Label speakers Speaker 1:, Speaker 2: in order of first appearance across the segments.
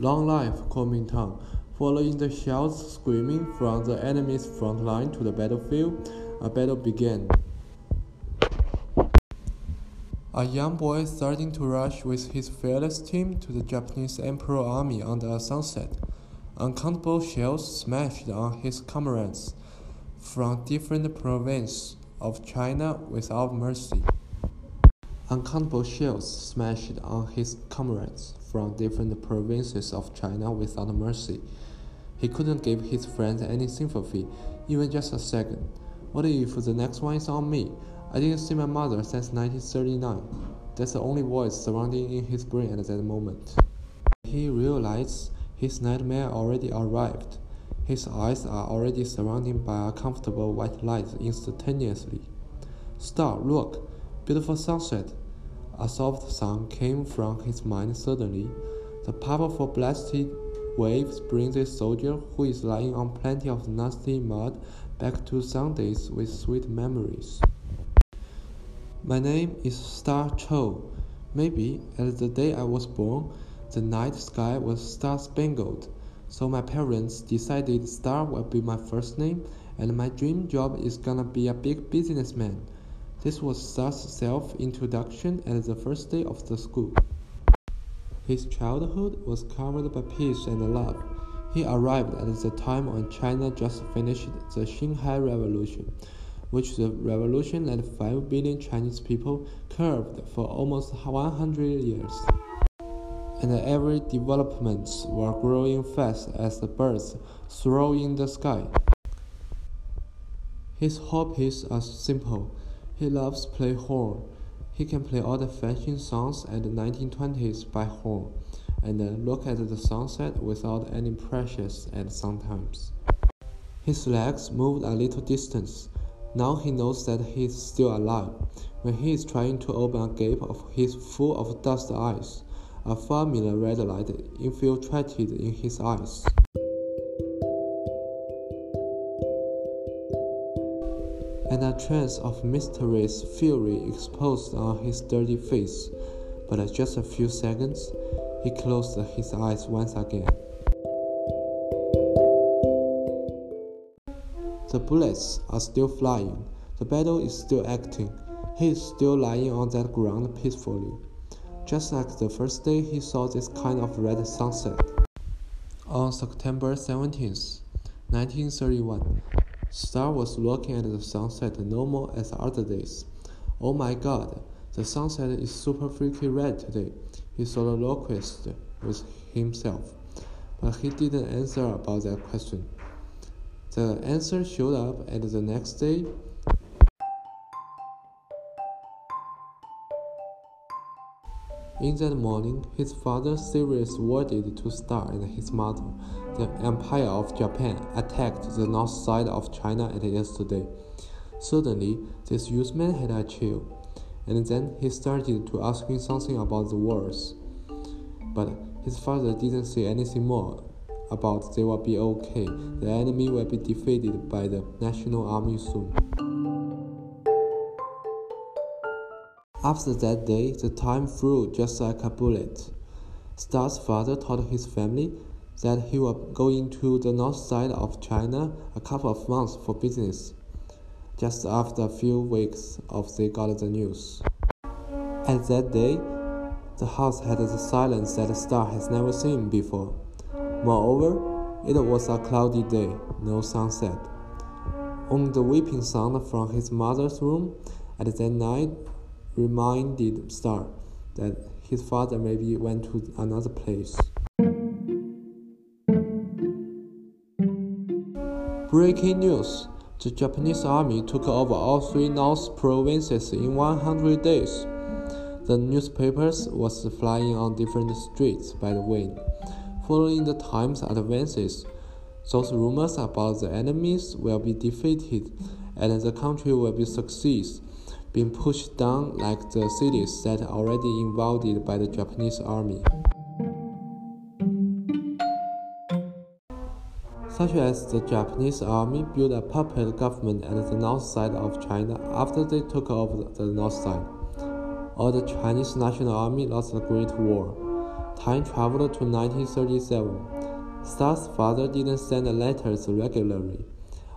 Speaker 1: Long life Kuomintang. Following the shouts screaming from the enemy's front line to the battlefield, a battle began. A young boy starting to rush with his fearless team to the Japanese Emperor army under a sunset. Uncountable shells smashed on his comrades from different provinces of China without mercy. Uncountable shells smashed on his comrades from different provinces of China without mercy. He couldn't give his friends any sympathy, even just a second. What if the next one is on me? I didn't see my mother since 1939. That's the only voice surrounding in his brain at that moment. He realized his nightmare already arrived. His eyes are already surrounded by a comfortable white light instantaneously. Stop, look! Beautiful sunset! A soft sound came from his mind suddenly. The powerful blasted waves bring the soldier who is lying on plenty of nasty mud back to Sundays with sweet memories. My name is Star Cho. Maybe at the day I was born, the night sky was star spangled. So my parents decided Star will be my first name, and my dream job is gonna be a big businessman. This was Star's self introduction at the first day of the school. His childhood was covered by peace and love. He arrived at the time when China just finished the Xinhai Revolution, which the revolution led 5 billion Chinese people curved for almost 100 years and every developments were growing fast as the birds soar in the sky. His hobbies are simple. He loves play horn. He can play all the fashion songs at the 1920s by horn, and look at the sunset without any pressures at sometimes. His legs moved a little distance. Now he knows that he is still alive. When he is trying to open a gap of his full of dust eyes, a familiar red light infiltrated in his eyes. And a trace of mysterious fury exposed on his dirty face. But just a few seconds, he closed his eyes once again. The bullets are still flying. The battle is still acting. He is still lying on that ground peacefully just like the first day he saw this kind of red sunset. On September 17, 1931, Star was looking at the sunset normal as other days. Oh my god, the sunset is super freaky red today, he soliloquized with himself. But he didn't answer about that question. The answer showed up at the next day In that morning, his father seriously worded to Star and his mother. The Empire of Japan attacked the north side of China at yesterday. Suddenly, this youth man had a chill, and then he started to ask him something about the wars. But his father didn't say anything more about they will be okay. The enemy will be defeated by the national army soon. After that day, the time flew just like a bullet. Star's father told his family that he was going to the north side of China a couple of months for business. Just after a few weeks of they got the news. At that day, the house had the silence that Star has never seen before. Moreover, it was a cloudy day, no sunset. Only the weeping sound from his mother's room at that night reminded Star that his father maybe went to another place. Breaking news The Japanese army took over all three north provinces in 100 days. The newspapers was flying on different streets by the wind. Following the time's advances, those rumors about the enemies will be defeated and the country will be success being pushed down like the cities that already invaded by the Japanese army. Such as the Japanese army built a puppet government at the north side of China after they took over the north side. Or the Chinese National Army lost the Great War. Time traveled to 1937. Star's father didn't send letters regularly.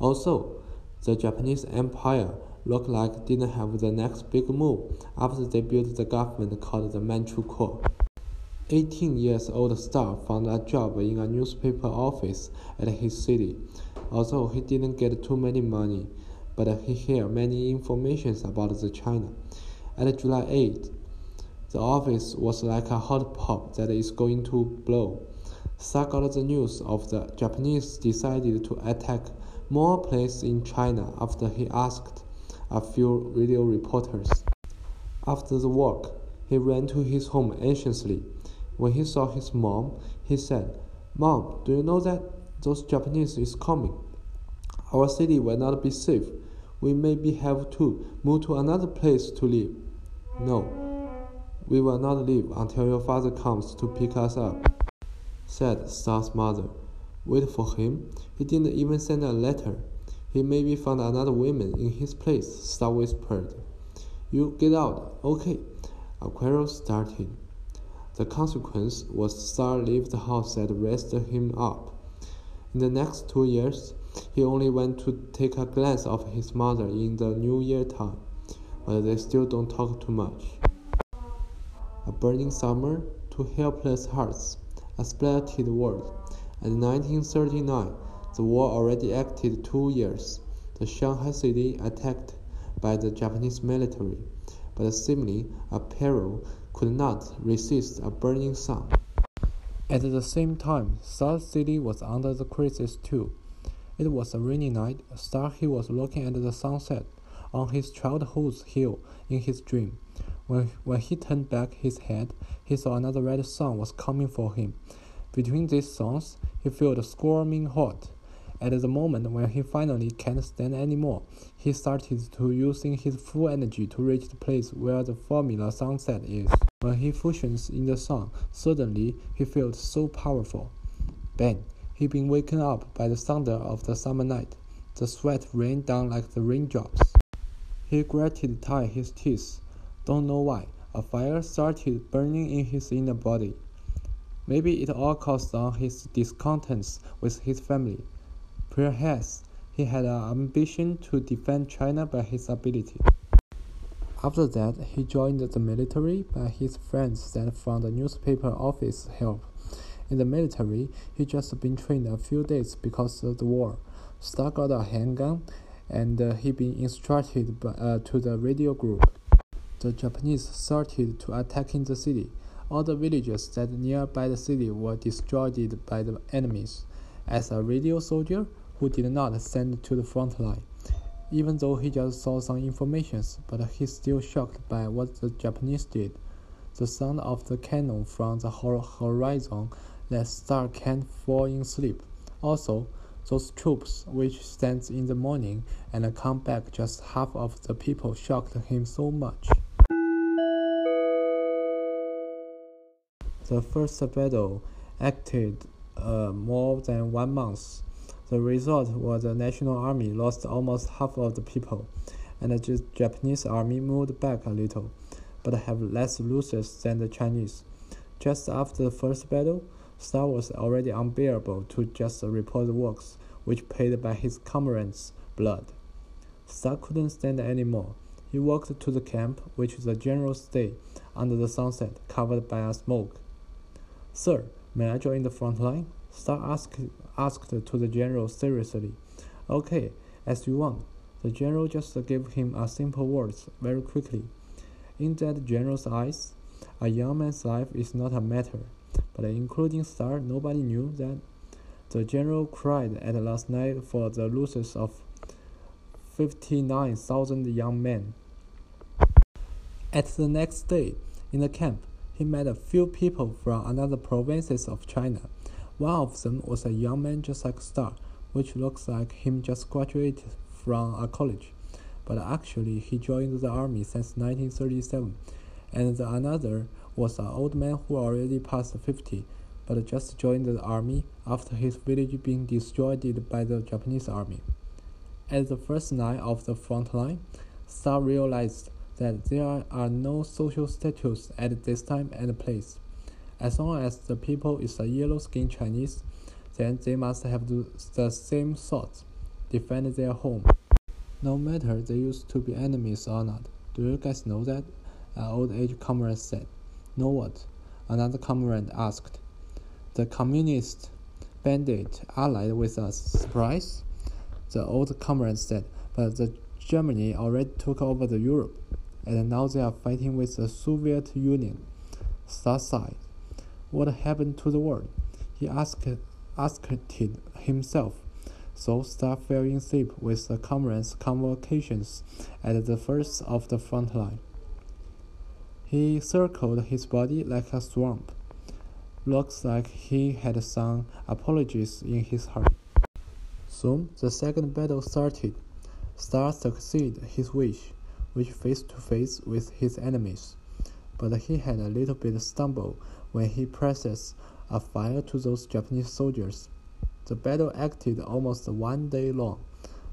Speaker 1: Also, the Japanese Empire looked like didn't have the next big move after they built the government called the Manchu Manchukuo. 18 years old Star found a job in a newspaper office at his city. Although he didn't get too many money, but he heard many informations about the China. At July 8, the office was like a hot pop that is going to blow. Star got the news of the Japanese decided to attack more places in China after he asked a few radio reporters. After the work, he ran to his home anxiously. When he saw his mom, he said, Mom, do you know that those Japanese is coming? Our city will not be safe. We maybe have to move to another place to live. No, we will not leave until your father comes to pick us up, said Star's mother. Wait for him. He didn't even send a letter. He maybe found another woman in his place, Star whispered. You get out, okay. A quarrel started. The consequence was Star left the house that raised him up. In the next two years, he only went to take a glance of his mother in the New Year time, but they still don't talk too much. A burning summer, two helpless hearts, a splattered world. In 1939, the war already acted two years. The Shanghai city attacked by the Japanese military, but seemingly a peril could not resist a burning sun. At the same time, South City was under the crisis too. It was a rainy night. Star he was looking at the sunset on his childhood's hill in his dream. When, when he turned back his head, he saw another red sun was coming for him. Between these suns, he felt squirming hot. At the moment when he finally can't stand anymore, he started to using his full energy to reach the place where the formula sunset is. When he functions in the sun, suddenly he felt so powerful. Bang! He'd been waken up by the thunder of the summer night. The sweat rained down like the raindrops. He gritted tight his teeth. Don't know why. A fire started burning in his inner body. Maybe it all caused on his discontents with his family. Perhaps he had an ambition to defend China by his ability. After that, he joined the military by his friends that from the newspaper office help. In the military, he just been trained a few days because of the war. Star got a handgun, and uh, he been instructed by, uh, to the radio group. The Japanese started to attack in the city. All the villages that nearby the city were destroyed by the enemies. As a radio soldier who did not send to the front line, even though he just saw some informations, but he's still shocked by what the Japanese did. The sound of the cannon from the horizon let Star can't fall in sleep. Also, those troops which stands in the morning and come back just half of the people shocked him so much. The first battle acted uh, more than one month. The result was the National Army lost almost half of the people, and the Japanese army moved back a little, but have less losses than the Chinese. Just after the first battle, Star was already unbearable to just report works, which paid by his comrades' blood. Star couldn't stand anymore. He walked to the camp, which the general stayed under the sunset, covered by a smoke. Sir, may I join the front line? Star asked, asked to the general seriously. Okay, as you want. The general just gave him a simple words very quickly. In that general's eyes, a young man's life is not a matter. But including Star, nobody knew that the general cried at last night for the losses of 59,000 young men. At the next day, in the camp, he met a few people from another provinces of China. One of them was a young man just like Star, which looks like him just graduated from a college. But actually, he joined the army since 1937. And the another was an old man who already passed 50, but just joined the army after his village being destroyed by the Japanese army. At the first night of the front line, Star realized that there are no social status at this time and place. As long as the people is a yellow-skinned Chinese, then they must have the same thoughts, defend their home. No matter they used to be enemies or not. Do you guys know that? An old age comrade said. Know what? Another comrade asked. The communist bandit allied with us. Surprise? The old comrade said, but the Germany already took over the Europe, and now they are fighting with the Soviet Union. Star sighed. What happened to the world? He asked, asked himself. So Star fell in sleep with the comrades' convocations at the first of the front line. He circled his body like a swamp. Looks like he had some apologies in his heart. Soon the second battle started. Star succeeded his wish, which face to face with his enemies. But he had a little bit stumble when he presses a fire to those Japanese soldiers. The battle acted almost one day long.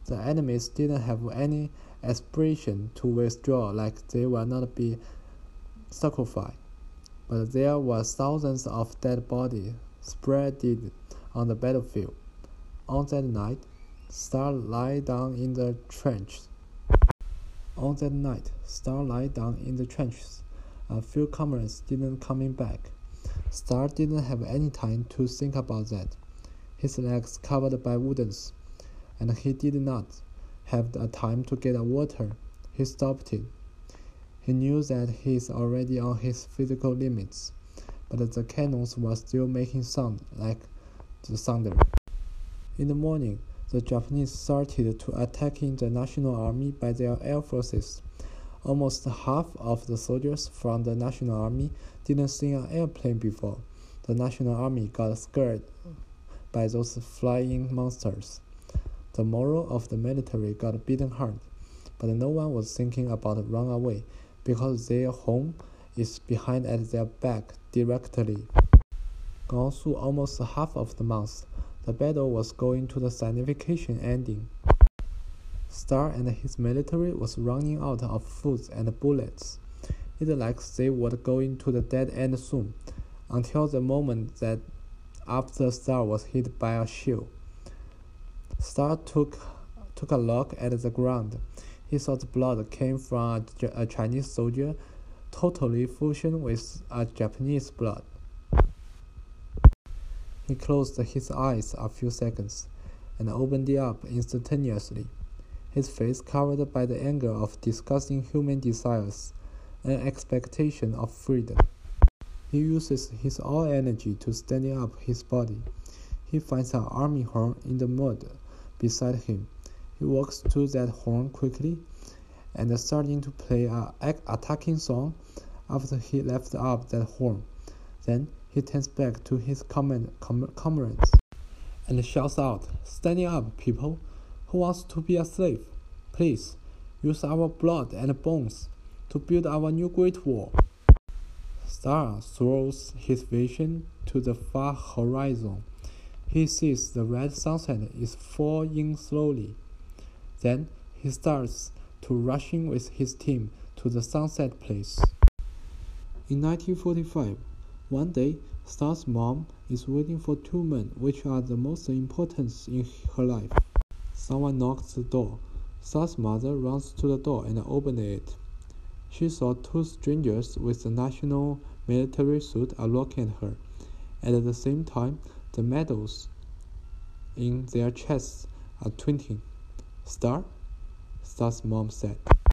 Speaker 1: The enemies didn't have any aspiration to withdraw like they will not be sacrificed but there were thousands of dead bodies spread on the battlefield. On that night, Star lay down in the trenches. On that night, Star lay down in the trenches. A few comrades didn't coming back. Star didn't have any time to think about that. His legs covered by wounds, and he did not have a time to get water. He stopped it. He knew that he is already on his physical limits, but the cannons were still making sound like the thunder. In the morning, the Japanese started to attacking the National Army by their air forces. Almost half of the soldiers from the National Army didn't see an airplane before. The National Army got scared by those flying monsters. The morale of the military got beaten hard, but no one was thinking about run away because their home is behind at their back directly. Through almost half of the month, the battle was going to the signification ending. Star and his military was running out of food and bullets. It like they were going to the dead end soon, until the moment that after Star was hit by a shell. Star took took a look at the ground. He thought blood came from a, a Chinese soldier, totally fusion with a Japanese blood. He closed his eyes a few seconds and opened it up instantaneously, his face covered by the anger of disgusting human desires and expectation of freedom. He uses his all energy to steady up his body. He finds an army horn in the mud beside him he walks to that horn quickly and starting to play a attacking song after he left up that horn. Then he turns back to his com comrades and shouts out, Standing up, people! Who wants to be a slave? Please, use our blood and bones to build our new great wall. Star throws his vision to the far horizon. He sees the red sunset is falling slowly. Then he starts to rushing with his team to the sunset place. In 1945, one day, Star's mom is waiting for two men which are the most important in her life. Someone knocks the door. Star's mother runs to the door and opens it. She saw two strangers with the national military suit are looking at her. At the same time, the medals in their chests are twinkling. Star? Star's mom said.